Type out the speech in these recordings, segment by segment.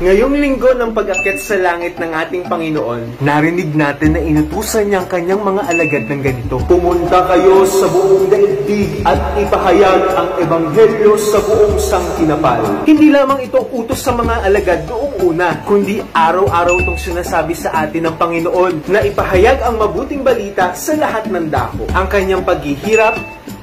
linggo ng pag-akit sa langit ng ating Panginoon, narinig natin na inutusan niya ang kanyang mga alagad ng ganito. Pumunta kayo sa buong daigdig at ipahayag ang ebanghelyo sa buong sangkinapal. Hindi lamang ito utos sa mga alagad noong una, kundi araw-araw itong sinasabi sa atin ng Panginoon na ipahayag ang mabuting balita sa lahat ng dako. Ang kanyang paghihirap,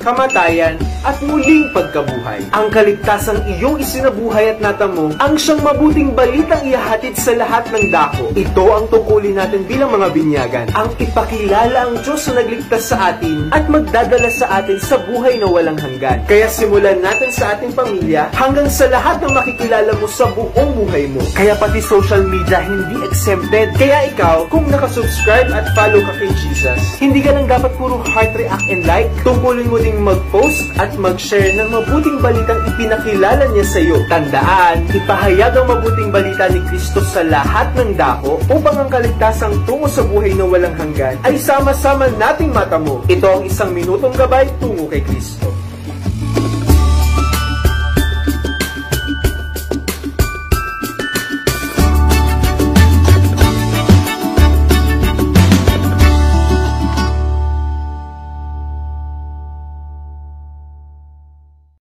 kamatayan, at muling pagkabuhay. Ang kaligtasang iyong isinabuhay at natamo ang siyang mabuting balitang ihahatid sa lahat ng dako. Ito ang tungkulin natin bilang mga binyagan. Ang ipakilala ang Diyos na nagligtas sa atin at magdadala sa atin sa buhay na walang hanggan. Kaya simulan natin sa ating pamilya hanggang sa lahat ng makikilala mo sa buong buhay mo. Kaya pati social media hindi exempted. Kaya ikaw, kung nakasubscribe at follow ka kay Jesus, hindi ka lang dapat puro heart react and like. Tungkulin mo ding mag-post at mag-share ng mabuting balitang ipinakilala niya sa iyo. Tandaan, ipahayag ang mabuting balita ni Kristo sa lahat ng dako upang ang kaligtasang tungo sa buhay na walang hanggan ay sama-sama nating matamo. Ito ang isang minutong gabay tungo kay Kristo.